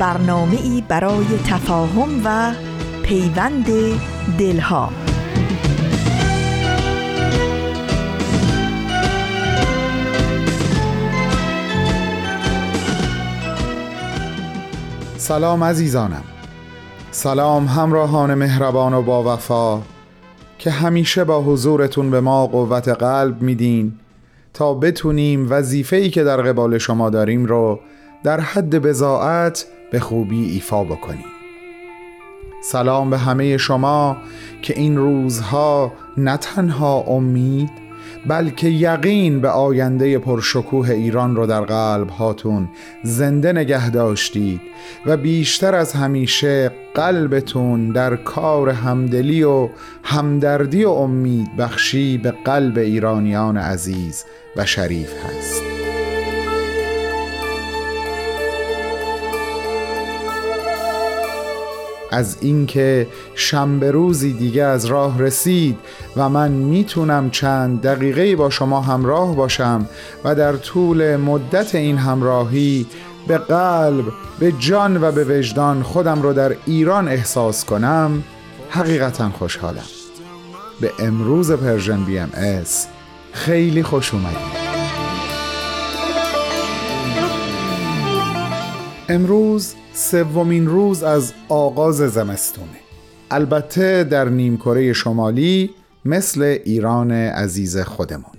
برنامه ای برای تفاهم و پیوند دلها. سلام عزیزانم. سلام همراهان مهربان و با وفا که همیشه با حضورتون به ما قوت قلب میدین تا بتونیم وظیفه‌ای که در قبال شما داریم رو در حد بزاعت به خوبی ایفا بکنیم سلام به همه شما که این روزها نه تنها امید بلکه یقین به آینده پرشکوه ایران رو در قلب هاتون زنده نگه داشتید و بیشتر از همیشه قلبتون در کار همدلی و همدردی و امید بخشی به قلب ایرانیان عزیز و شریف هست. از اینکه شنبه روزی دیگه از راه رسید و من می‌تونم چند دقیقه با شما همراه باشم و در طول مدت این همراهی به قلب به جان و به وجدان خودم رو در ایران احساس کنم حقیقتا خوشحالم. به امروز Persian BMS خیلی خوش اومدید. امروز سومین روز از آغاز زمستونه. البته در نیمکره شمالی مثل ایران عزیز خودمون.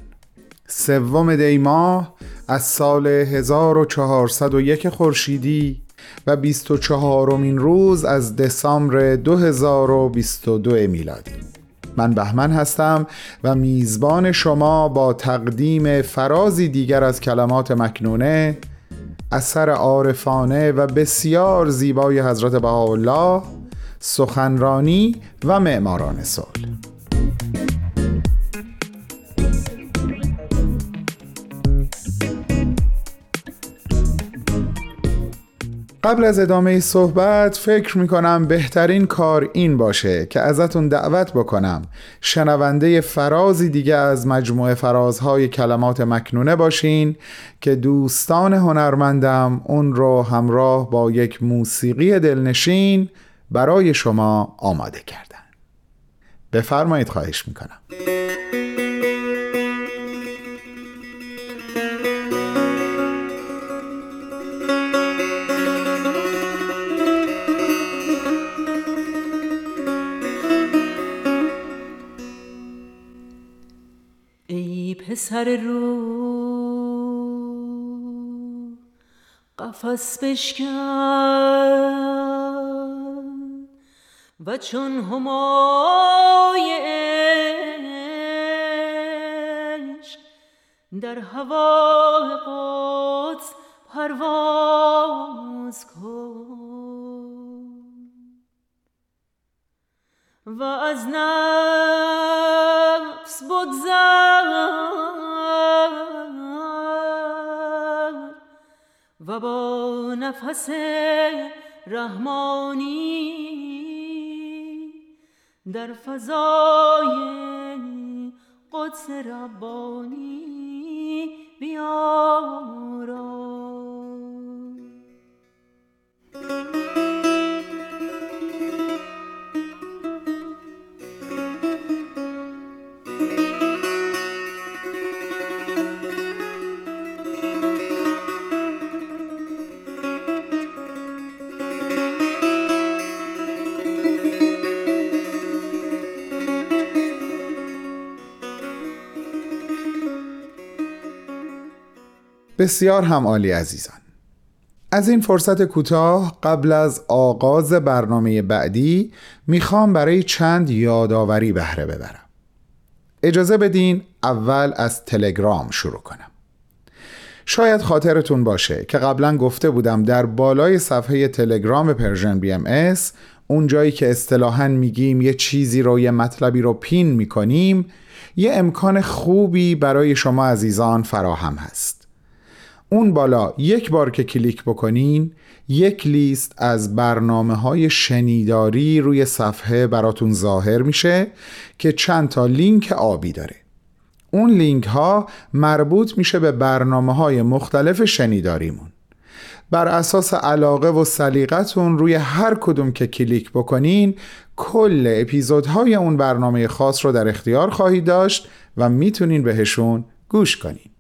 سوم دی ماه از سال 1401 خورشیدی و 24 مین روز از دسامبر 2022 میلادی. من بهمن هستم و میزبان شما با تقدیم فرازی دیگر از کلمات مکنونه اثر عارفانه و بسیار زیبای حضرت بهاءالله سخنرانی و معماران صلح. قبل از ادامه صحبت فکر می کنم بهترین کار این باشه که ازتون دعوت بکنم. شنونده فرازی دیگه از مجموعه فرازهای کلمات مکنونه باشین که دوستان هنرمندم اون رو همراه با یک موسیقی دلنشین برای شما آماده کردن. بفرمایید خواهش می‌کنم. پسر رو. قفس بشکن و چون همای در هوا قدس پرواز کن. و از نفس بگذر و با نفس رحمانی در فضای قدس ربانی بیارا. بسیار هم عالی عزیزان. از این فرصت کوتاه قبل از آغاز برنامه بعدی می‌خوام برای چند یادآوری بهره ببرم. اجازه بدین اول از تلگرام شروع کنم. شاید خاطرتون باشه که قبلا گفته بودم در بالای صفحه تلگرام Persian BMS اون جایی که اصطلاحا میگیم یه چیزی رو یه مطلبی رو pin می‌کنیم یه امکان خوبی برای شما عزیزان فراهم هست. اون بالا یک بار که کلیک بکنین یک لیست از برنامه های شنیداری روی صفحه براتون ظاهر میشه که چند تا لینک آبی داره. اون لینک ها مربوط میشه به برنامه های مختلف شنیداریمون. بر اساس علاقه و سلیقتون روی هر کدوم که کلیک بکنین کل اپیزودهای اون برنامه خاص رو در اختیار خواهید داشت و می‌تونین بهشون گوش کنین.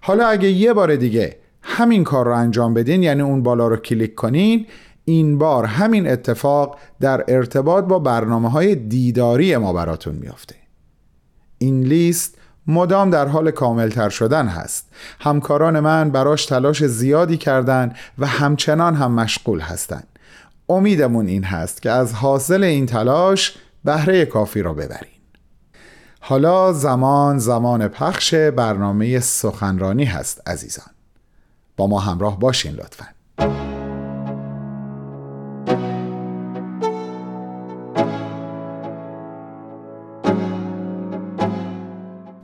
حالا اگه یه بار دیگه همین کار رو انجام بدین یعنی اون بالا رو کلیک کنین این بار همین اتفاق در ارتباط با برنامه های دیداری ما براتون میافته. این لیست مدام در حال کاملتر شدن هست. همکاران من براش تلاش زیادی کردن و همچنان هم مشغول هستند امیدمون این هست که از حاصل این تلاش بهره کافی را ببرین. حالا زمان زمان پخش برنامه سخنرانی هست عزیزان. با ما همراه باشین لطفاً.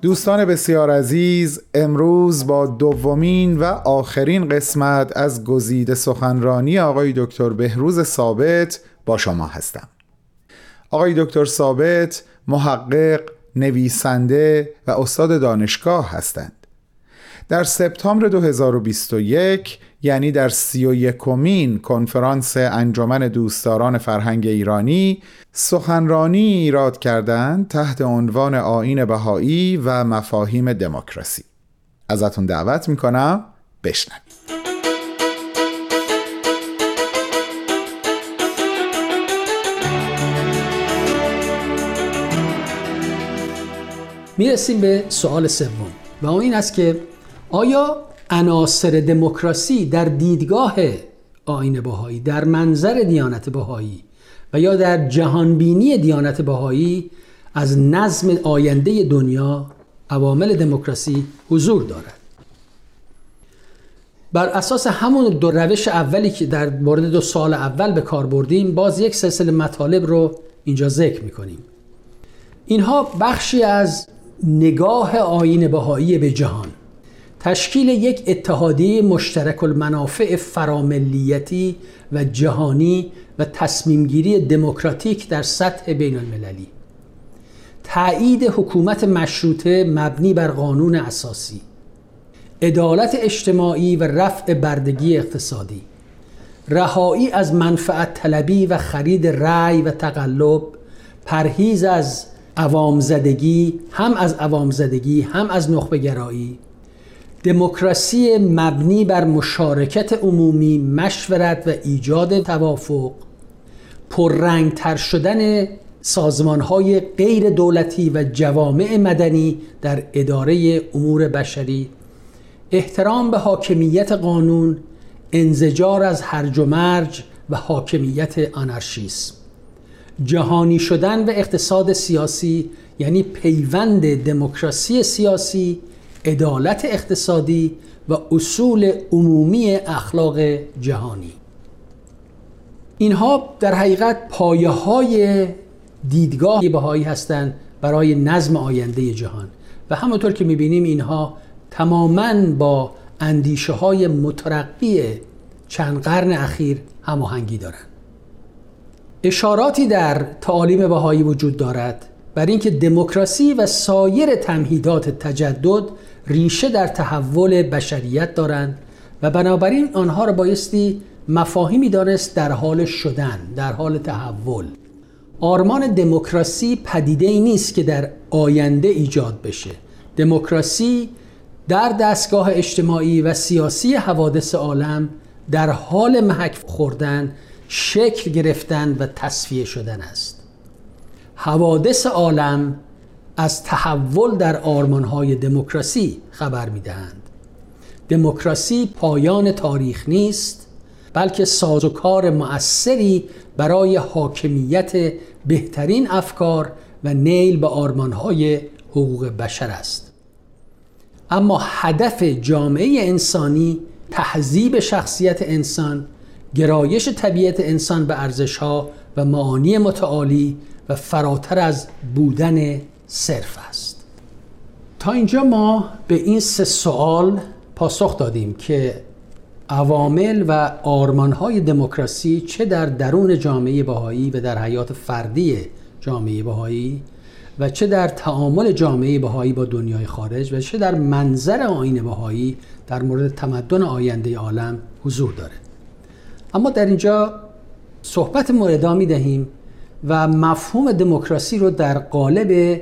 دوستان بسیار عزیز امروز با دومین و آخرین قسمت از گزیده سخنرانی آقای دکتر بهروز ثابت با شما هستم. آقای دکتر ثابت محقق، نویسنده و استاد دانشگاه هستند. در سپتامبر 2021 یعنی در سی و یکمین کنفرانس انجمن دوستداران فرهنگ ایرانی سخنرانی ایراد کردند تحت عنوان آین بهایی و مفاهیم دموکراسی. ازتون دعوت می‌کنم بشنوید. می‌رسیم به سوال سوم و این است که آیا عناصر دموکراسی در دیدگاه آین بهایی در منظر دیانت بهایی و یا در جهانبینی دیانت بهایی از نظم آینده دنیا عوامل دموکراسی حضور دارد؟ بر اساس همون دو روش اولی که در مورد دو سال اول به کار بردیم باز یک سلسله مطالب رو اینجا ذکر می‌کنیم. اینها بخشی از نگاه آین بهایی به جهان. تشکیل یک اتحادیه مشترک المنافع فراملیتی و جهانی و تصمیمگیری دموکراتیک در سطح بین المللی تایید حکومت مشروطه مبنی بر قانون اساسی. عدالت اجتماعی و رفع بردگی اقتصادی. رهایی از منفعت طلبی و خرید رأی و تقلب. پرهیز از عوام زدگی هم از عوام زدگی هم از نخبه گرایی دموکراسی مبنی بر مشارکت عمومی مشورت و ایجاد توافق. پررنگتر شدن سازمان های غیر دولتی و جوامع مدنی در اداره امور بشری. احترام به حاکمیت قانون انزجار از هرج و مرج و حاکمیت آنارشیسم. جهانی شدن و اقتصاد سیاسی یعنی پیوند دموکراسی سیاسی عدالت اقتصادی و اصول عمومی اخلاق جهانی. اینها در حقیقت پایه های دیدگاه بهایی هستند برای نظم آینده جهان. و همونطور که می‌بینیم اینها تماما با اندیشه های مترقی چند قرن اخیر هماهنگی دارند. اشاراتی در تعالیم بهایی وجود دارد. بر اینکه دموکراسی و سایر تمهیدات تجدد ریشه در تحول بشریت دارند و بنابراین آنها را بایستی مفاهیمی دانست در حال شدن در حال تحول. آرمان دموکراسی پدیده ای نیست که در آینده ایجاد بشه. دموکراسی در دستگاه اجتماعی و سیاسی حوادث عالم در حال محک خوردن شکل گرفتن و تصفیه شدن است. حوادث عالم از تحول در آرمانهای دموکراسی خبر می‌دهند. دموکراسی پایان تاریخ نیست بلکه سازوکار مؤثری برای حاکمیت بهترین افکار و نیل به آرمانهای حقوق بشر است. اما هدف جامعه انسانی تهذیب شخصیت انسان گرایش طبیعت انسان به ارزشها و معانی متعالی و فراتر از بودن صرف است. تا اینجا ما به این سه سوال پاسخ دادیم که عوامل و آرمانهای دموکراسی چه در درون جامعه بهایی و در حیات فردی جامعه بهایی و چه در تعامل جامعه بهایی با دنیای خارج و چه در منظر آین بهایی در مورد تمدن آینده عالم حضور داره اما در اینجا صحبت موردا می دهیم و مفهوم دموکراسی رو در قالب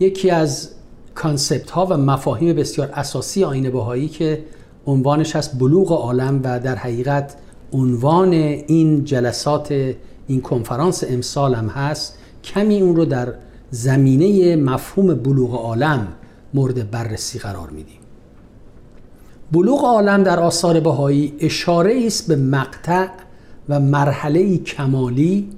یکی از کانسپت ها و مفاهیم بسیار اساسی آین بهایی که عنوانش هست بلوغ عالم و در حقیقت عنوان این جلسات این کنفرانس امسال هم هست کمی اون رو در زمینه مفهوم بلوغ عالم مورد بررسی قرار میدیم. بلوغ عالم در آثار بهایی اشاره است به مقطع و مرحله کمالی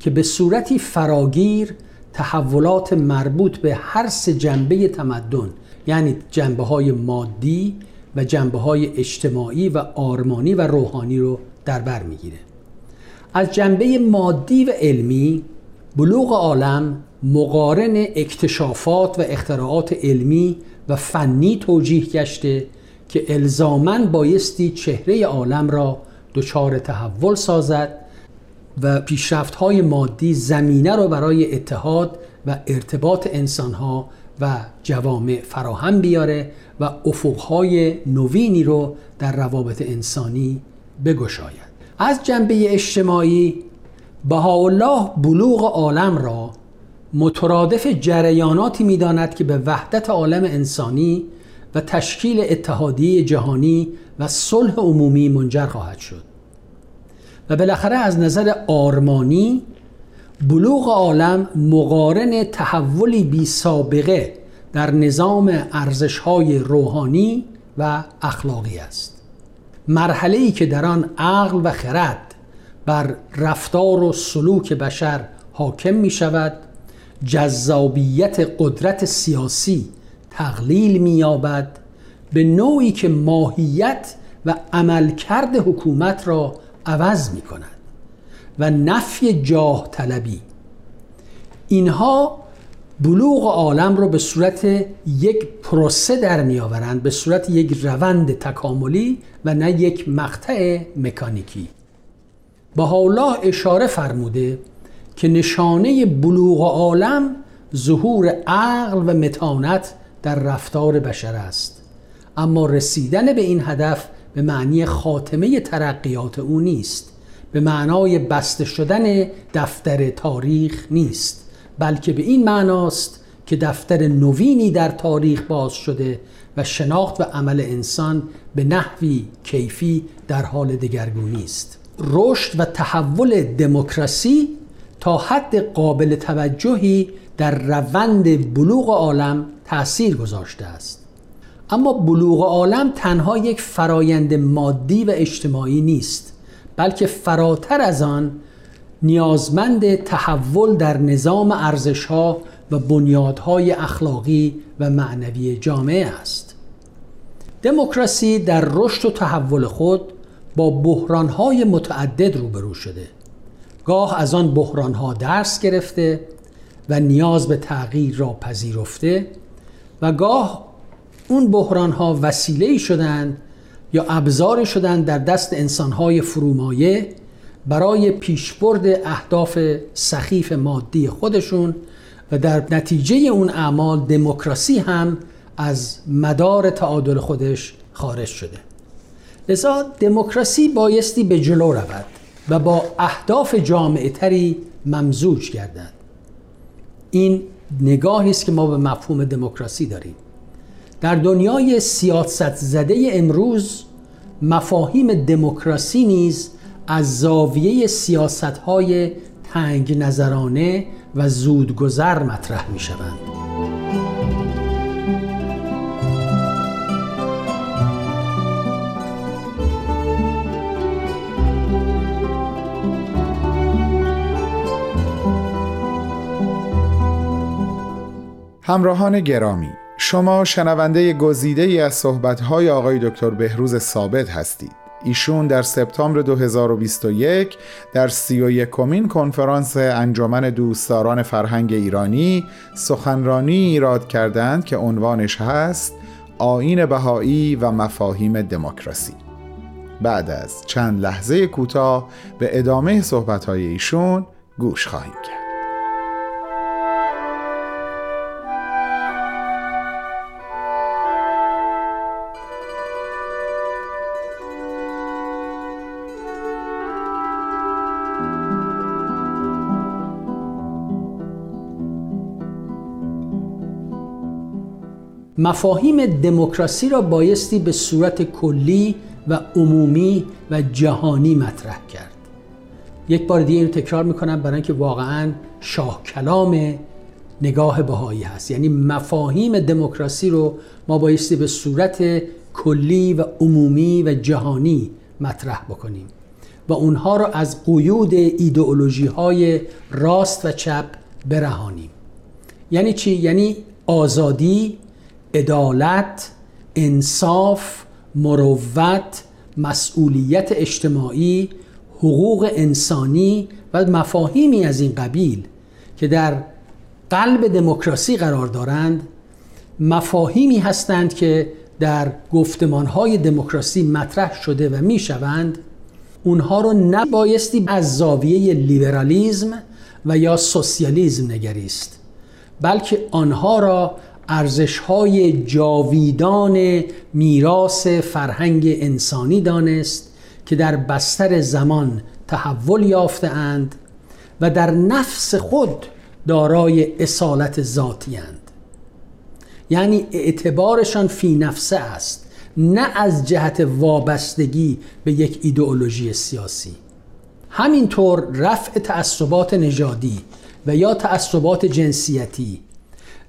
که به صورتی فراگیر تحولات مربوط به هر سه جنبه تمدن یعنی جنبه های مادی و جنبه های اجتماعی و آرمانی و روحانی رو در بر می‌گیره. از جنبه مادی و علمی بلوغ عالم مقارن اکتشافات و اختراعات علمی و فنی توجیه گشته که الزامن بایستی چهره عالم را دچار تحول سازد و پیشرفت های مادی زمینه را برای اتحاد و ارتباط انسان ها و جوامع فراهم بیاره و افقهای نوینی رو در روابط انسانی بگشاید. از جنبه اجتماعی بهاءالله بلوغ عالم را مترادف جریاناتی می‌داند که به وحدت عالم انسانی و تشکیل اتحادیه جهانی و صلح عمومی منجر خواهد شد. و بالاخره از نظر آرمانی بلوغ عالم مقارن تحولی بی سابقه در نظام ارزش‌های روحانی و اخلاقی است. مرحله ای که در آن عقل و خرد بر رفتار و سلوک بشر حاکم می شود جذابیت قدرت سیاسی تقلیل می یابد به نوعی که ماهیت و عملکرد حکومت را عوض می کند و نفی جاه طلبی. اینها بلوغ عالم رو به صورت یک پروسه در می آورند به صورت یک روند تکاملی و نه یک مقطع مکانیکی. با الله اشاره فرموده که نشانه بلوغ عالم ظهور عقل و متانت در رفتار بشر است. اما رسیدن به این هدف به معنی خاتمه ترقیات او نیست. به معنای بسته شدن دفتر تاریخ نیست بلکه به این معناست که دفتر نوینی در تاریخ باز شده و شناخت و عمل انسان به نحوی کیفی در حال دگرگونی است. رشد و تحول دموکراسی تا حد قابل توجهی در روند بلوغ عالم تأثیر گذاشته است. اما بلوغ عالم تنها یک فرایند مادی و اجتماعی نیست بلکه فراتر از آن نیازمند تحول در نظام ارزشها و بنیادهای اخلاقی و معنوی جامعه است. دموکراسی در رشد و تحول خود با بحرانهای متعدد روبرو شده. گاه از آن بحرانها درس گرفته و نیاز به تغییر را پذیرفته و گاه اون بحرانها وسیله شدند یا ابزار شدند در دست انسانهای فرومایه برای پیشبرد اهداف سخیف مادی خودشون و در نتیجه اون اعمال دموکراسی هم از مدار تعادل خودش خارج شده. لذا دموکراسی بایستی به جلو رود و با اهداف جامعه تری ممزوج گردد. این نگاهی است که ما به مفهوم دموکراسی داریم در دنیای سیاست زده امروز مفاهیم دموکراسی نیز از زاویه سیاست های تنگ نظرانه و زودگذر مطرح می شوند. همراهان گرامی شما شنونده گزیده ای از صحبت‌های آقای دکتر بهروز ثابت هستید. ایشون در سپتامبر 2021 در سی و یکمین کنفرانس انجمن دوستداران فرهنگ ایرانی سخنرانی ایراد کردند که عنوانش هست آین بهایی و مفاهیم دموکراسی. بعد از چند لحظه کوتاه به ادامه صحبت‌های ایشون گوش خواهیم کرد. مفاهیم دموکراسی را بایستی به صورت کلی و عمومی و جهانی مطرح کرد. یک بار دیگه اینو تکرار می‌کنم برای اینکه واقعا شاه کلام نگاه بهایی هست. یعنی مفاهیم دموکراسی رو ما بایستی به صورت کلی و عمومی و جهانی مطرح بکنیم و اونها را از قیود ایدئولوژی های راست و چپ برهانیم. یعنی چی؟ یعنی آزادی عدالت انصاف مروت مسئولیت اجتماعی حقوق انسانی و مفاهیمی از این قبیل که در قلب دموکراسی قرار دارند مفاهیمی هستند که در گفتمانهای دموکراسی مطرح شده و می‌شوند. اونها رو نبایستی از زاویه لیبرالیزم و یا سوسیالیزم نگریست بلکه آنها را ارزشهای جاویدان میراث فرهنگ انسانی دانست که در بستر زمان تحول یافته اند و در نفس خود دارای اصالت ذاتی اند. یعنی اعتبارشان فی نفسه است نه از جهت وابستگی به یک ایدئولوژی سیاسی. همینطور رفع تعصبات نژادی و یا تعصبات جنسیتی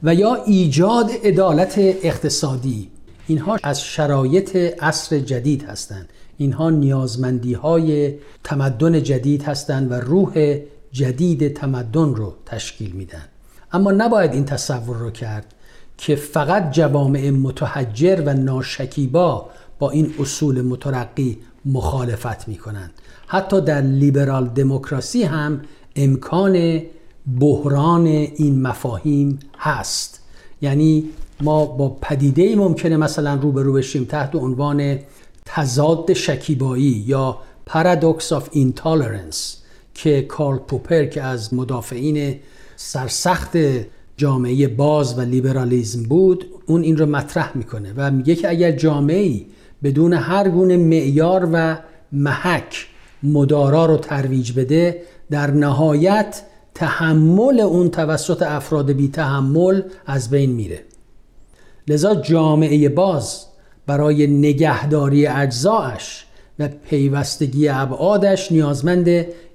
و یا ایجاد عدالت اقتصادی. اینها از شرایط عصر جدید هستند. اینها نیازمندی های تمدن جدید هستند و روح جدید تمدن رو تشکیل میدن. اما نباید این تصور رو کرد که فقط جوامع متحجر و ناشکیبا با این اصول مترقی مخالفت می کنند حتی در لیبرال دموکراسی هم امکان بحران این مفاهیم هست. یعنی ما با پدیده ممکنه مثلا روبرو بشیم تحت عنوان تضاد شکیبایی یا paradox of intolerance که کارل پوپر که از مدافعین سرسخت جامعه باز و لیبرالیزم بود اون این رو مطرح می‌کنه و میگه که اگر جامعه بدون هر گونه معیار و محک مدارا رو ترویج بده در نهایت تحمل اون توسط افراد بی تحمل از بین میره. لذا جامعه باز برای نگهداری اجزایش و پیوستگی ابعادش نیازمند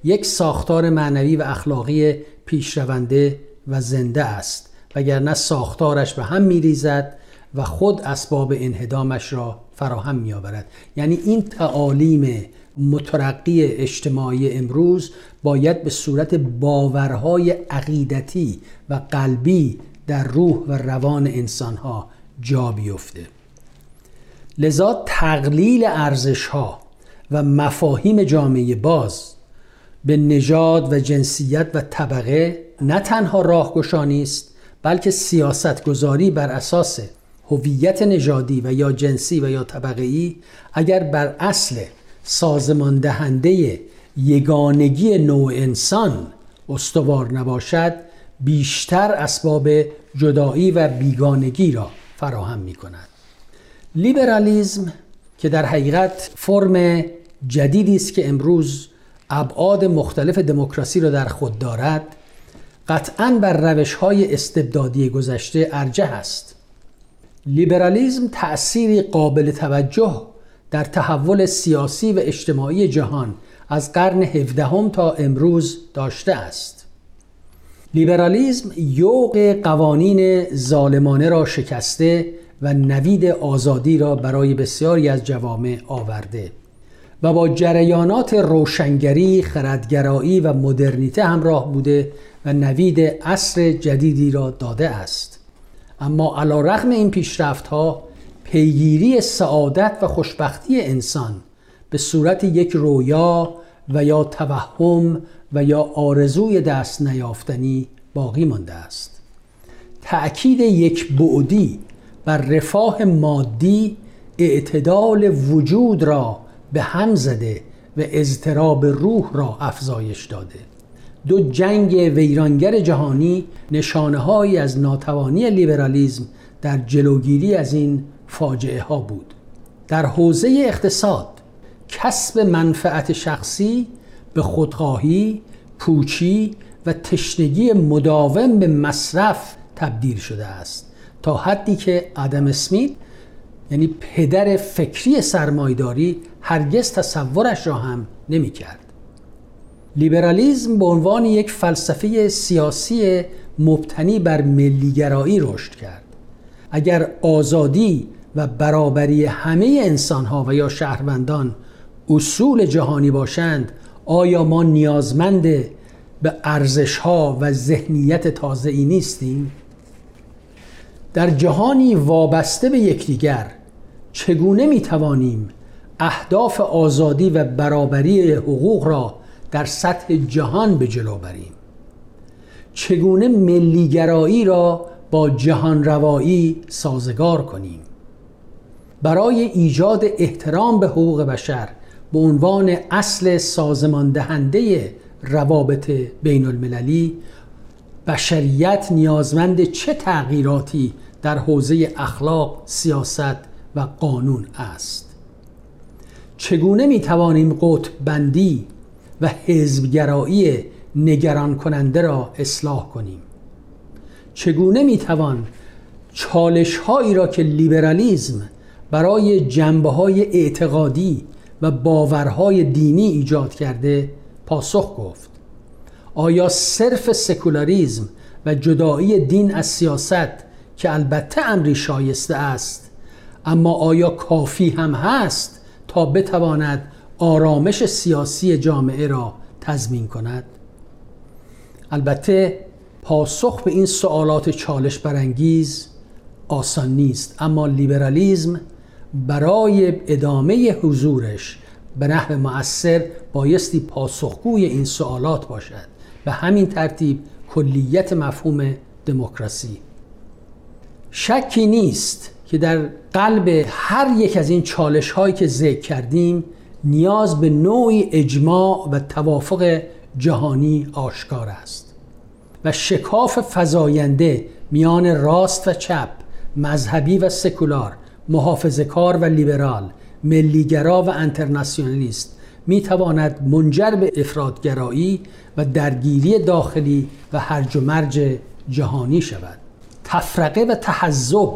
یک ساختار معنوی و اخلاقی پیشرونده و زنده است وگرنه ساختارش به هم میریزد و خود اسباب انهدامش را فراهم میآورد. یعنی این تعالیم مترقی اجتماعی امروز باید به صورت باورهای عقیدتی و قلبی در روح و روان انسانها جا بیفته. لذا تقلیل ارزشها و مفاهیم جامعه باز به نژاد و جنسیت و طبقه نه تنها راهگشانی است بلکه سیاستگذاری بر اساس هویت نژادی و یا جنسی و یا طبقه اگر بر اصل سازمان دهنده یگانگی نوع انسان استوار نباشد بیشتر اسباب جدایی و بیگانگی را فراهم می کند لیبرالیزم که در حقیقت فرم جدیدی است که امروز ابعاد مختلف دموکراسی را در خود دارد قطعا بر روش های استبدادی گذشته ارجه است. لیبرالیزم تأثیری قابل توجه در تحول سیاسی و اجتماعی جهان از قرن هفدهم تا امروز داشته است. لیبرالیزم یوق قوانین ظالمانه را شکسته و نوید آزادی را برای بسیاری از جوامع آورده و با جریانات روشنگری، خردگرایی و مدرنیته همراه بوده و نوید عصر جدیدی را داده است. اما علا رغم این پیشرفت ها پیگیری سعادت و خوشبختی انسان به صورت یک رویا و یا توهم و یا آرزوی دست نیافتنی باقی مانده است. تأکید یک بعدی بر رفاه مادی اعتدال وجود را به هم زده و اضطراب روح را افزایش داده. دو جنگ ویرانگر جهانی نشانه از ناتوانی لیبرالیزم در جلوگیری از این فاجعه ها بود در حوزه اقتصاد کسب منفعت شخصی به خودخواهی، پوچی و تشنگی مداوم به مصرف تبدیل شده است تا حدی که آدم اسمیت یعنی پدر فکری سرمایداری هرگز تصورش را هم نمی کرد. لیبرالیزم به عنوان یک فلسفه سیاسی مبتنی بر ملیگرایی رشد کرد. اگر آزادی و برابری همه انسانها و یا شهروندان اصول جهانی باشند آیا ما نیازمند به ارزش ها و ذهنیت تازه ای نیستیم؟ در جهانی وابسته به یکدیگر چگونه می توانیم اهداف آزادی و برابری حقوق را در سطح جهان به جلو بریم چگونه ملیگرایی را با جهان روایی سازگار کنیم برای ایجاد احترام به حقوق بشر به عنوان اصل سازمان دهنده روابط بین المللی بشریت نیازمند چه تغییراتی در حوزه اخلاق، سیاست و قانون است؟ چگونه می توانیم قطب بندی و حزبگرایی نگران کننده را اصلاح کنیم؟ چگونه می توان چالش هایی را که لیبرالیزم برای جنبه های اعتقادی و باورهای دینی ایجاد کرده پاسخ گفت. آیا صرف سکولاریزم و جدایی دین از سیاست که البته امری شایسته است اما آیا کافی هم هست تا بتواند آرامش سیاسی جامعه را تضمین کند؟ البته پاسخ به این سوالات چالش برانگیز آسان نیست اما لیبرالیزم برای ادامه حضورش به نحو مؤثر بایستی پاسخگوی این سوالات باشد. به همین ترتیب کلیت مفهوم دموکراسی. شکی نیست که در قلب هر یک از این چالش هایی که ذکر کردیم نیاز به نوعی اجماع و توافق جهانی آشکار است و شکاف فزاینده میان راست و چپ مذهبی و سکولار محافظه کار و لیبرال ملیگرا و انترناسیونالیست می تواند منجر به افرادگرایی و درگیری داخلی و هرج و مرج جهانی شود. تفرقه و تحذب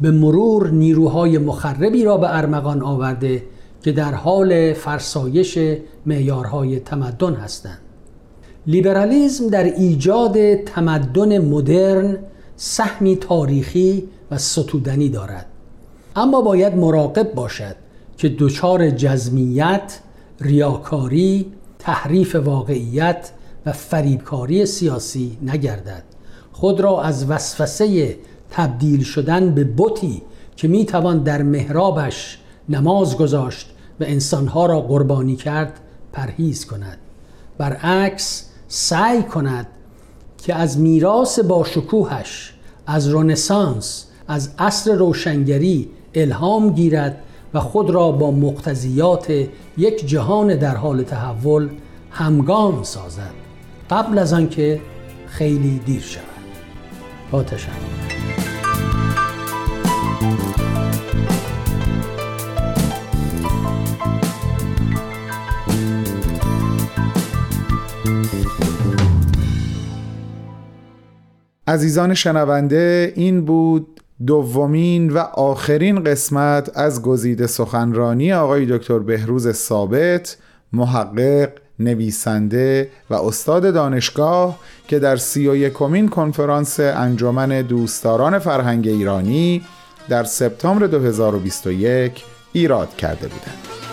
به مرور نیروهای مخربی را به ارمغان آورده که در حال فرسایش معیارهای تمدن هستند. لیبرالیزم در ایجاد تمدن مدرن سهمی تاریخی و ستودنی دارد. اما باید مراقب باشد که دچار جزمیت، ریاکاری، تحریف واقعیت و فریبکاری سیاسی نگردد. خود را از وسوسه تبدیل شدن به بتی که می‌توان در محرابش نماز گذاشت و انسانها را قربانی کرد پرهیز کند. برعکس سعی کند که از میراث باشکوهش از رنسانس از عصر روشنگری الهام گیرد و خود را با مقتضیات یک جهان در حال تحول همگام سازد. قبل از آنکه خیلی دیر شود. با تشکر. عزیزان شنونده این بود دومین و آخرین قسمت از گزیده سخنرانی آقای دکتر بهروز ثابت محقق نویسنده و استاد دانشگاه که در سی و یکمین کنفرانس انجمن دوستداران فرهنگ ایرانی در سپتامبر 2021 ایراد کرده بودند.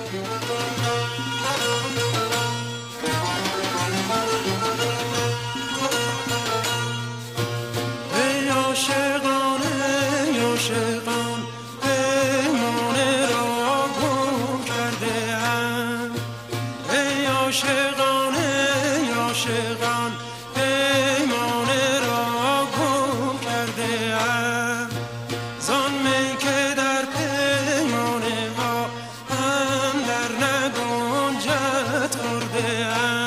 turdean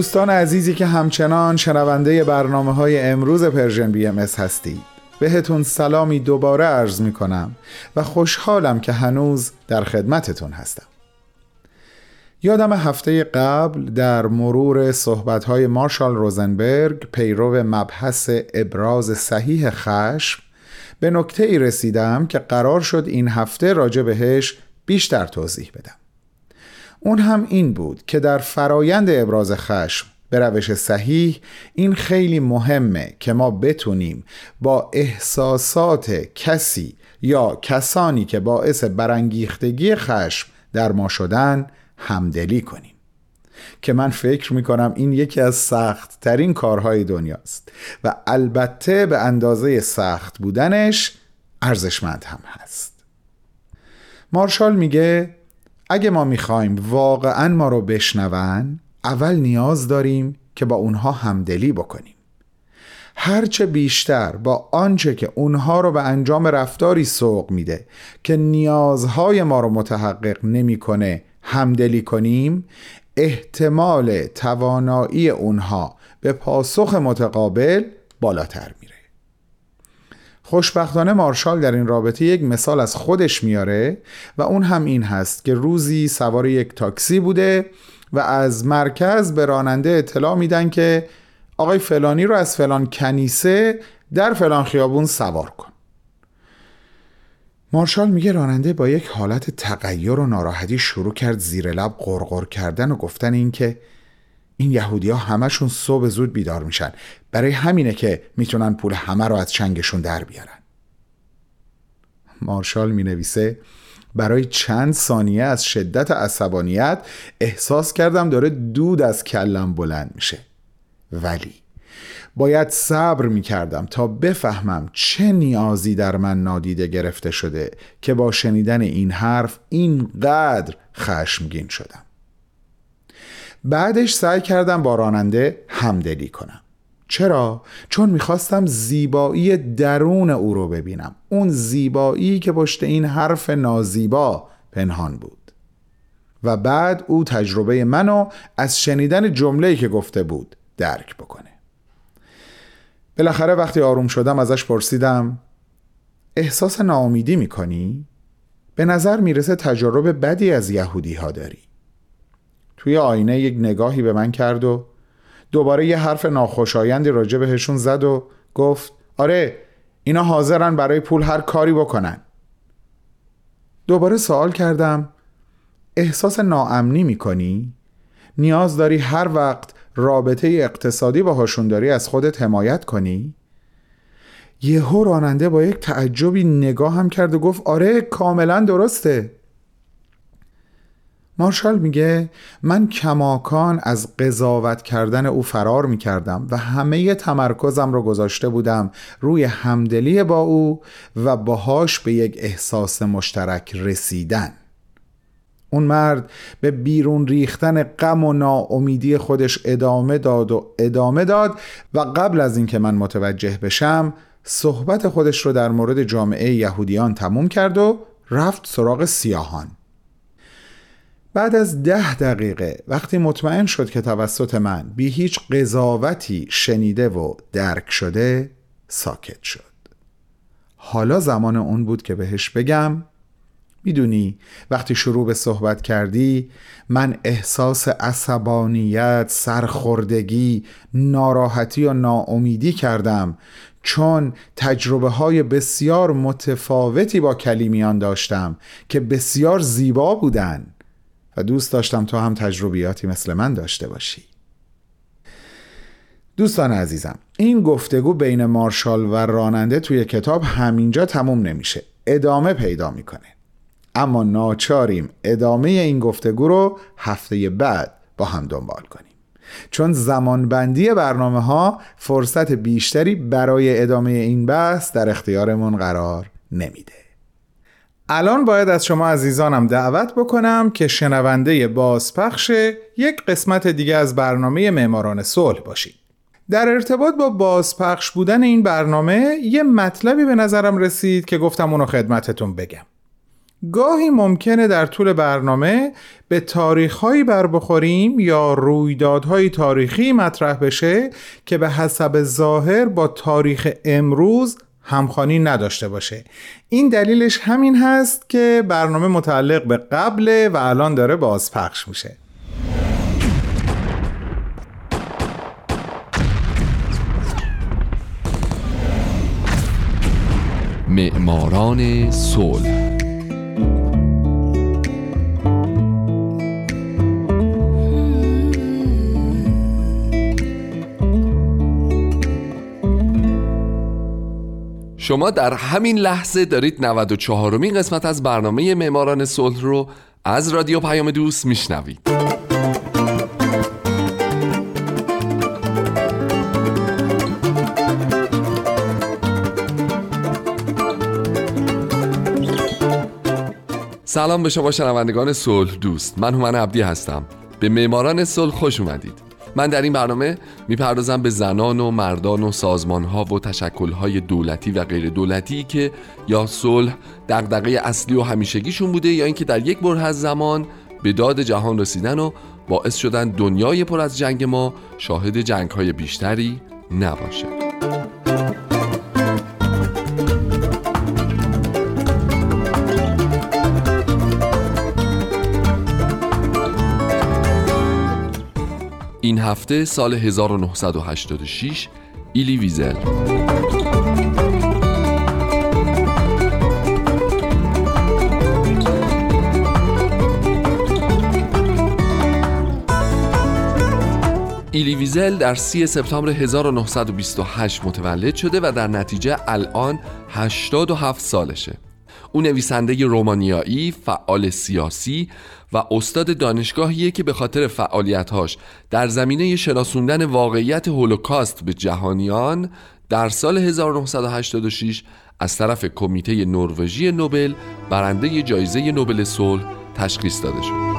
دوستان عزیزی که همچنان شنونده برنامه های امروز Persian BMS هستید. بهتون سلامی دوباره عرض می کنم و خوشحالم که هنوز در خدمتتون هستم. یادم هفته قبل در مرور صحبت‌های مارشال روزنبرگ پیرو مبحث ابراز صحیح خشم به نکته ای رسیدم که قرار شد این هفته راجع بهش بیشتر توضیح بدم. اون هم این بود که در فرایند ابراز خشم به روش صحیح این خیلی مهمه که ما بتونیم با احساسات کسی یا کسانی که باعث برانگیختگی خشم در ما شدن همدلی کنیم. که من فکر می‌کنم این یکی از سخت ترین کارهای دنیاست و البته به اندازه سخت بودنش ارزشمند هم هست. مارشال میگه اگه ما می‌خوایم واقعا ما رو بشنون اول نیاز داریم که با اونها همدلی بکنیم. هرچه بیشتر با آنچه که اونها رو به انجام رفتاری سوق میده که نیازهای ما رو متحقق نمی‌کنه همدلی کنیم احتمال توانایی اونها به پاسخ متقابل بالاتر میره خوشبختانه مارشال در این رابطه یک مثال از خودش میاره و اون هم این هست که روزی سوار یک تاکسی بوده و از مرکز به راننده اطلاع میدن که آقای فلانی رو از فلان کنیسه در فلان خیابون سوار کن. مارشال میگه راننده با یک حالت تغییر و ناراحتی شروع کرد زیر لب غرغر کردن و گفتن این که این یهودی ها همشون صبح زود بیدار میشن. برای همینه که می‌تونن پول همه رو از چنگشون در بیارن. مارشال می نویسه برای چند ثانیه از شدت عصبانیت احساس کردم داره دود از کلم بلند میشه. ولی باید صبر می کردم تا بفهمم چه نیازی در من نادیده گرفته شده که با شنیدن این حرف اینقدر خشمگین شدم. بعدش سعی کردم با راننده همدلی کنم. چرا؟ چون می‌خواستم زیبایی درون او رو ببینم. اون زیبایی که پشت این حرف نازیبا پنهان بود. و بعد او تجربه منو از شنیدن جمله‌ای که گفته بود درک بکنه. بالاخره وقتی آروم شدم ازش پرسیدم احساس ناامیدی می‌کنی؟ به نظر می‌رسه تجربه بدی از یهودی ها داری. توی آینه یک نگاهی به من کرد و دوباره یه حرف ناخوشایندی راجع بهشون زد و گفت آره اینا حاضرن برای پول هر کاری بکنن دوباره سوال کردم احساس ناامنی می‌کنی؟ نیاز داری هر وقت رابطه اقتصادی باهاشون داری از خودت حمایت کنی؟ یهو راننده با یک تعجبی نگاه هم کرد و گفت آره کاملا درسته مارشال میگه من کماکان از قضاوت کردن او فرار می‌کردم و همه تمرکزم رو گذاشته بودم روی همدلی با او و باهاش به یک احساس مشترک رسیدن. اون مرد به بیرون ریختن غم و ناامیدی خودش ادامه داد و ادامه داد و قبل از اینکه من متوجه بشم صحبت خودش رو در مورد جامعه یهودیان تموم کرد و رفت سراغ سیاهان. بعد از ده دقیقه وقتی مطمئن شد که توسط من بی هیچ قضاوتی شنیده و درک شده ساکت شد. حالا زمان اون بود که بهش بگم می‌دونی وقتی شروع به صحبت کردی من احساس عصبانیت، سرخوردگی، ناراحتی و ناامیدی کردم چون تجربه های بسیار متفاوتی با کلیمیان داشتم که بسیار زیبا بودن. و دوست داشتم تو هم تجربیاتی مثل من داشته باشی. دوستان عزیزم این گفتگو بین مارشال و راننده توی کتاب همینجا تموم نمیشه. ادامه پیدا می‌کنه. اما ناچاریم ادامه این گفتگو رو هفته بعد با هم دنبال کنیم. چون زمانبندی برنامه ها فرصت بیشتری برای ادامه این بحث در اختیارمون قرار نمیده. الان باید از شما عزیزانم دعوت بکنم که شنونده بازپخش یک قسمت دیگه از برنامه معماران صلح باشید. در ارتباط با بازپخش بودن این برنامه یه مطلبی به نظرم رسید که گفتم اونو خدمتتون بگم. گاهی ممکنه در طول برنامه به تاریخهایی بر بخوریم یا رویدادهای تاریخی مطرح بشه که به حسب ظاهر با تاریخ امروز همخوانی نداشته باشه. این دلیلش همین هست که برنامه متعلق به قبل و الان داره بازپخش میشه. معماران صلح شما در همین لحظه دارید 94 مین قسمت از برنامه معماران صلح رو از رادیو پیام دوست میشنوید. سلام به شما شنوندگان صلح دوست. من هومن عبدی هستم. به معماران صلح خوش اومدید. من در این برنامه می‌پردازم به زنان و مردان و سازمان ها و تشکل های دولتی و غیر دولتی که یا صلح دغدغه اصلی و همیشگیشون بوده یا اینکه در یک بره از زمان به داد جهان رسیدن و باعث شدن دنیای پر از جنگ ما شاهد جنگ های بیشتری نباشه. این هفته سال 1986 ایلی ویزل. ایلی ویزل در 3 سپتامبر 1928 متولد شده و در نتیجه الان 87 سالشه. او نویسنده رومانیایی، فعال سیاسی و استاد دانشگاهیه که به خاطر فعالیتهاش در زمینه شناسوندن واقعیت هولوکاست به جهانیان در سال 1986 از طرف کمیته نروژی نوبل برنده جایزه نوبل صلح تشخیص داده شد.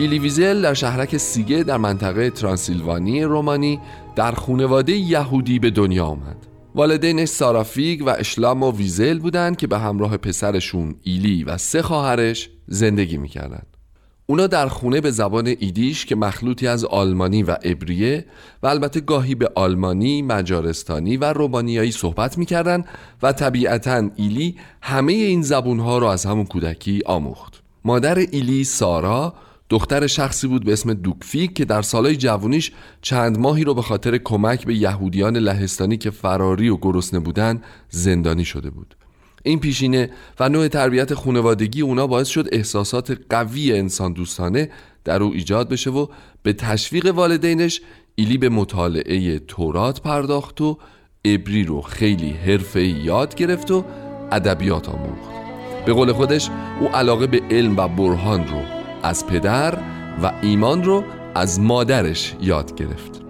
ایلی ویزل در شهرک سیگه در منطقه ترانسیلوانی رومانی در خونواده یهودی به دنیا آمد والدینش سارافیگ و اشلام و ویزل بودند که به همراه پسرشون ایلی و سه خواهرش زندگی می‌کردند. اونا در خونه به زبان ایدیش که مخلوطی از آلمانی و ابریه و البته گاهی به آلمانی، مجارستانی و رومانیایی صحبت می‌کردند و طبیعتا ایلی همه این زبونها را از همون کودکی آموخت. مادر ایلی سارا دختر شخصی بود به اسم دوکفیک که در سالهای جوونیش چند ماهی رو به خاطر کمک به یهودیان لهستانی که فراری و گرسنه بودن زندانی شده بود. این پیشینه و نوع تربیت خانوادگی اونا باعث شد احساسات قوی انسان دوستانه در او ایجاد بشه و به تشویق والدینش ایلی به مطالعه تورات پرداخت و ابری رو خیلی حرفه یاد گرفت و ادبیات آموخت. به قول خودش او علاقه به علم و برهان رو از پدر و ایمان رو از مادرش یاد گرفت.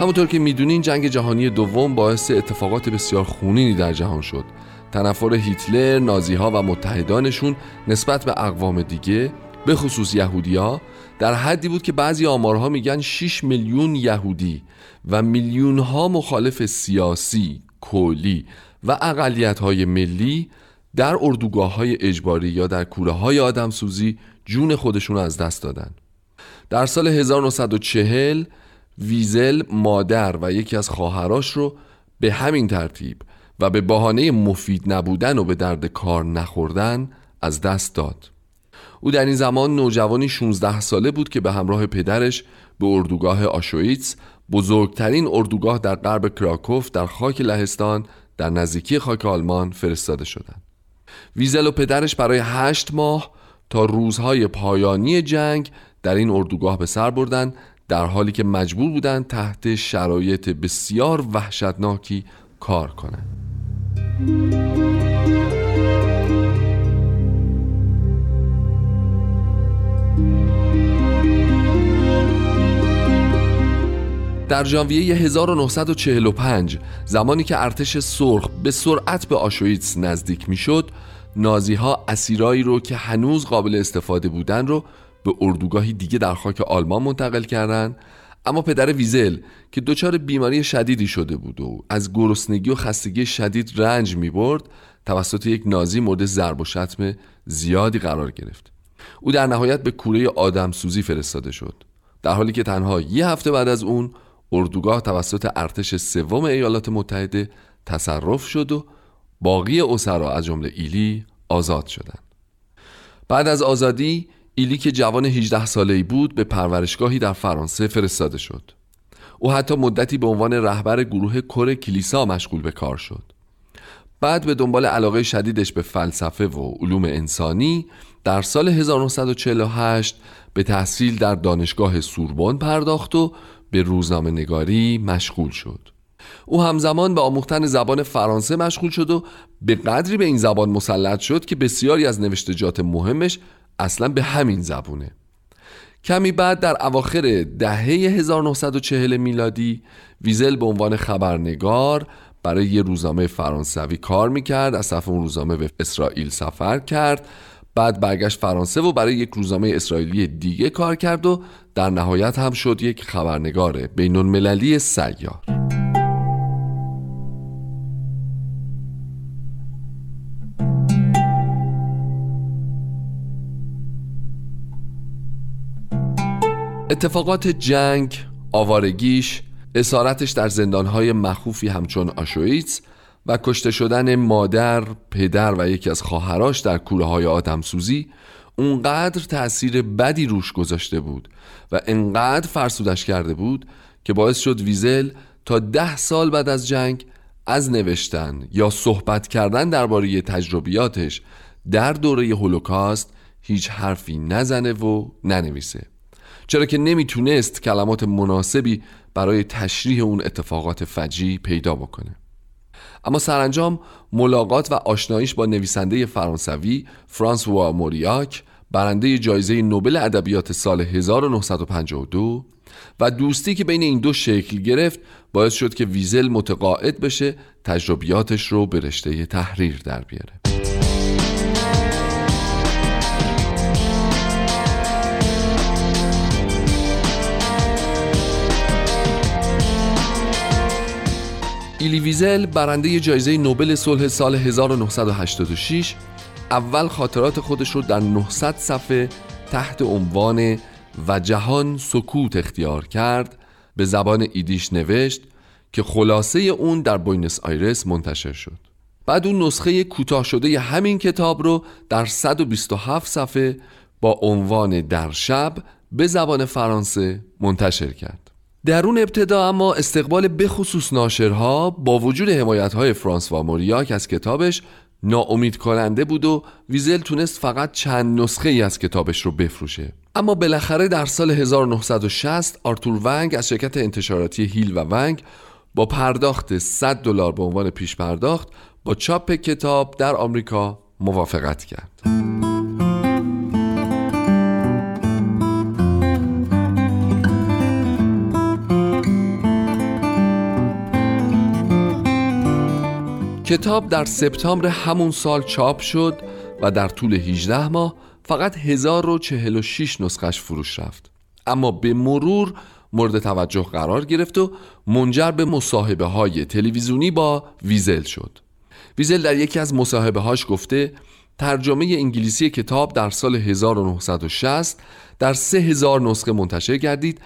همونطور که می‌دونین جنگ جهانی دوم باعث اتفاقات بسیار خونینی در جهان شد. تنفر هیتلر، نازی ها و متحدانشون نسبت به اقوام دیگه به خصوص یهودیا در حدی بود که بعضی آمارها میگن 6 میلیون یهودی و میلیون ها مخالف سیاسی، کولی و اقلیت های ملی در اردوگاه های اجباری یا در کوره های آدمسوزی جون خودشون از دست دادن. در سال 1940 ویزل مادر و یکی از خواهراش رو به همین ترتیب و به بهانه مفید نبودن و به درد کار نخوردن از دست داد. او در این زمان نوجوانی 16 ساله بود که به همراه پدرش به اردوگاه آشویتس بزرگترین اردوگاه در غرب کراکوف در خاک لهستان در نزدیکی خاک آلمان فرستاده شدند. ویزل و پدرش برای هشت ماه تا روزهای پایانی جنگ در این اردوگاه به سر بردن در حالی که مجبور بودند تحت شرایط بسیار وحشتناکی کار کنند. در ژانویه 1945 زمانی که ارتش سرخ به سرعت به آشویتس نزدیک می‌شد نازی ها اسیرایی رو که هنوز قابل استفاده بودن رو به اردوگاهی دیگه در خاک آلمان منتقل کردند. اما پدر ویزل که دچار بیماری شدیدی شده بود و از گرسنگی و خستگی شدید رنج می برد توسط یک نازی مورد ضرب و شتم زیادی قرار گرفت. او در نهایت به کوره آدمسوزی فرستاده شد. در حالی که تنها یه هفته بعد از اون اردوگاه توسط ارتش سوم ایالات متحده تصرف شد و باقی اسرا از جمله ایلی آزاد شدند. بعد از آزادی ایلی که جوان 18 ساله‌ای بود به پرورشگاهی در فرانسه فرستاده شد. او حتی مدتی به عنوان رهبر گروه کور کلیسا مشغول به کار شد. بعد به دنبال علاقه شدیدش به فلسفه و علوم انسانی در سال 1948 به تحصیل در دانشگاه سوربن پرداخت و به روزنامه نگاری مشغول شد. او همزمان به آموختن زبان فرانسه مشغول شد و به قدری به این زبان مسلط شد که بسیاری از نوشتجات مهمش اصلا به همین زبونه. کمی بعد در اواخر دهه 1940 میلادی ویزل به عنوان خبرنگار برای یه روزنامه فرانسوی کار می‌کرد از صف اون روزنامه به اسرائیل سفر کرد بعد برگشت فرانسه و برای یک روزنامه اسرائیلی دیگه کار کرد و در نهایت هم شد یک خبرنگار بین المللی سیار. اتفاقات جنگ، آوارگیش، اسارتش در زندانهای مخوفی همچون آشویتس و کشته شدن مادر، پدر و یکی از خواهراش در کوره های آدمسوزی اونقدر تأثیر بدی روش گذاشته بود و انقدر فرسودش کرده بود که باعث شد ویزل تا ده سال بعد از جنگ از نوشتن یا صحبت کردن درباره تجربیاتش در دوره هولوکاست هیچ حرفی نزنه و ننویسه. چرا که نمی‌تونست کلمات مناسبی برای تشریح اون اتفاقات فجی پیدا بکنه. اما سرانجام ملاقات و آشناییش با نویسنده فرانسوی فرانسوا موریاک برنده جایزه نوبل ادبیات سال 1952 و دوستی که بین این دو شکل گرفت باعث شد که ویزل متقاعد بشه تجربیاتش رو به رشته تحریر در بیاره. ایلی ویزل برنده جایزه نوبل صلح سال 1986 اول خاطرات خودش رو در 900 صفحه تحت عنوان و جهان سکوت اختیار کرد به زبان ایدیش نوشت که خلاصه اون در بوینس آیرس منتشر شد. بعد اون نسخه کوتاه شده همین کتاب رو در 127 صفحه با عنوان در شب به زبان فرانسه منتشر کرد. در اون ابتدا اما استقبال بخصوص ناشرها با وجود حمایت های فرانس و موریاک از کتابش ناامید کننده بود و ویزل تونست فقط چند نسخه ای از کتابش رو بفروشه اما بالاخره در سال 1960 آرتور ونگ از شرکت انتشاراتی هیل و ونگ با پرداخت 100 دلار به عنوان پیش پرداخت با چاپ کتاب در آمریکا موافقت کرد. کتاب در سپتامبر همون سال چاپ شد و در طول 18 ماه فقط 1046 نسخش فروش رفت. اما به مرور مورد توجه قرار گرفت و منجر به مصاحبه های تلویزیونی با ویزل شد. ویزل در یکی از مصاحبه هاش گفته ترجمه انگلیسی کتاب در سال 1960 در 3000 نسخه منتشر گردید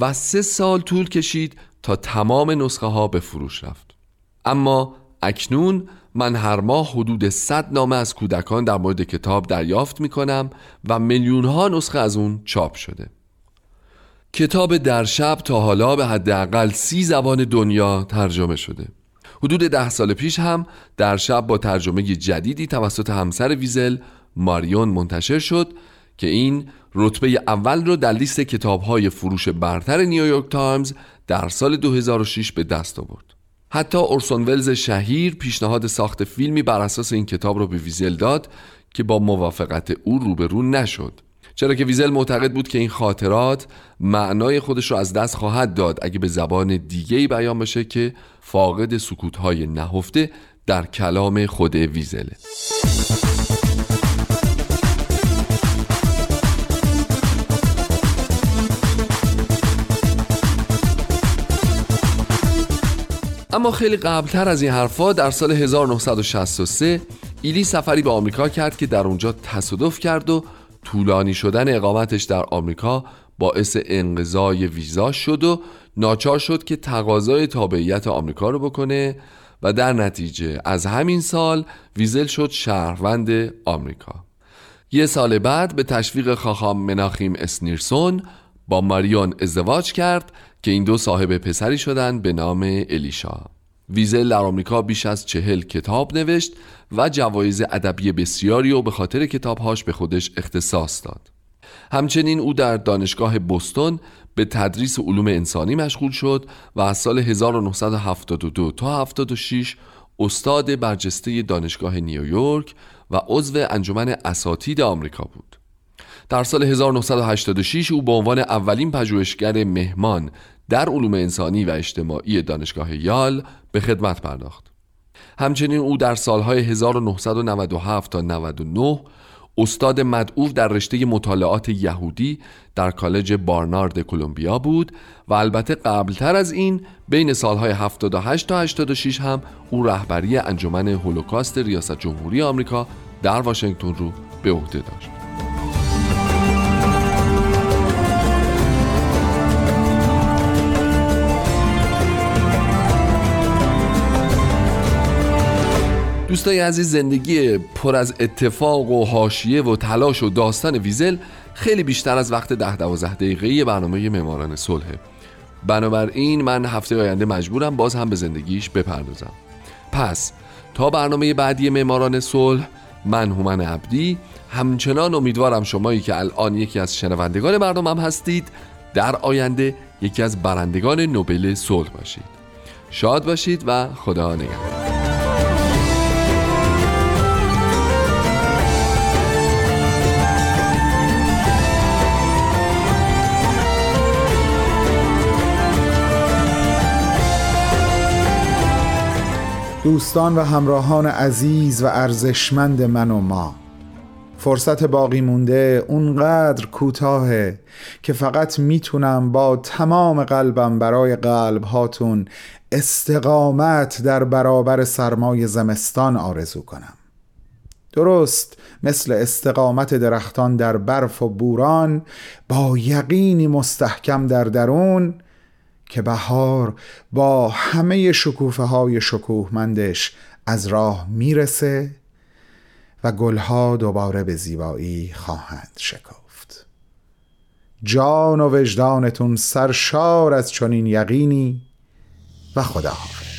و سه سال طول کشید تا تمام نسخه ها به فروش رفت. اما اکنون من هر ماه حدود 100 نامه از کودکان در مورد کتاب دریافت می کنم و میلیون ها نسخه از اون چاپ شده کتاب در شب تا حالا به حداقل سی زبان دنیا ترجمه شده حدود ده سال پیش هم در شب با ترجمه جدیدی توسط همسر ویزل ماریون منتشر شد که این رتبه اول رو در لیست کتابهای فروش برتر نیویورک تایمز در سال 2006 به دست آورد. حتی اورسون ولز شهیر پیشنهاد ساخت فیلمی بر اساس این کتاب رو به ویزل داد که با موافقت او روبرو نشد. چرا که ویزل معتقد بود که این خاطرات معنای خودش رو از دست خواهد داد اگه به زبان دیگه بیان بشه که فاقد سکوتهای نهفته در کلام خود ویزله اما خیلی قبلتر از این حرفا در سال 1963 ایلی سفری به آمریکا کرد که در اونجا تصادف کرد و طولانی شدن اقامتش در آمریکا باعث انقضای ویزا شد و ناچار شد که تقاضای تابعیت آمریکا رو بکنه و در نتیجه از همین سال ویزل شد شهروند آمریکا. یه سال بعد به تشویق خاخام مناخیم اسنیرسون با ماریون ازدواج کرد که این دو صاحب پسری شدند به نام الیشا ویزل در آمریکا بیش از چهل کتاب نوشت و جوایز ادبی بسیاری و به خاطر کتابهاش به خودش اختصاص داد همچنین او در دانشگاه بوستون به تدریس علوم انسانی مشغول شد و از سال 1972 تا 76 استاد برجسته دانشگاه نیویورک و عضو انجمن اساتید آمریکا بود. در سال 1986 او به عنوان اولین پژوهشگر مهمان در علوم انسانی و اجتماعی دانشگاه یال به خدمت پرداخت. همچنین او در سالهای 1997 تا 99 استاد مدعو در رشته مطالعات یهودی در کالج بارنارد کلمبیا بود و البته قبلتر از این بین سالهای 78 تا 86 هم او رهبری انجمن هولوکاست ریاست جمهوری آمریکا در واشنگتن رو به عهده داشت. دوستای عزیز زندگی پر از اتفاق و حاشیه و تلاش و داستان ویزل خیلی بیشتر از وقت ده دوازده دقیقه برنامه معماران صلحه بنابراین من هفته آینده مجبورم باز هم به زندگیش بپردازم. پس تا برنامه بعدی معماران صلح من هومن عبدی همچنان امیدوارم شمایی که الان یکی از شنوندگان برنامه هستید در آینده یکی از برندگان نوبل صلح باشید. شاد باشید و خدا نگهدار. دوستان و همراهان عزیز و ارزشمند من و ما. فرصت باقی مونده اونقدر کوتاهه که فقط می‌تونم با تمام قلبم برای قلب هاتون استقامت در برابر سرمای زمستان آرزو کنم. درست مثل استقامت درختان در برف و بوران با یقینی مستحکم در درون که بهار با همه شکوفه های شکوهمندش از راه می‌رسه و گلها دوباره به زیبایی خواهند شکافت جان و وجدانتون سرشار از چنین یقینی و خداحافظ.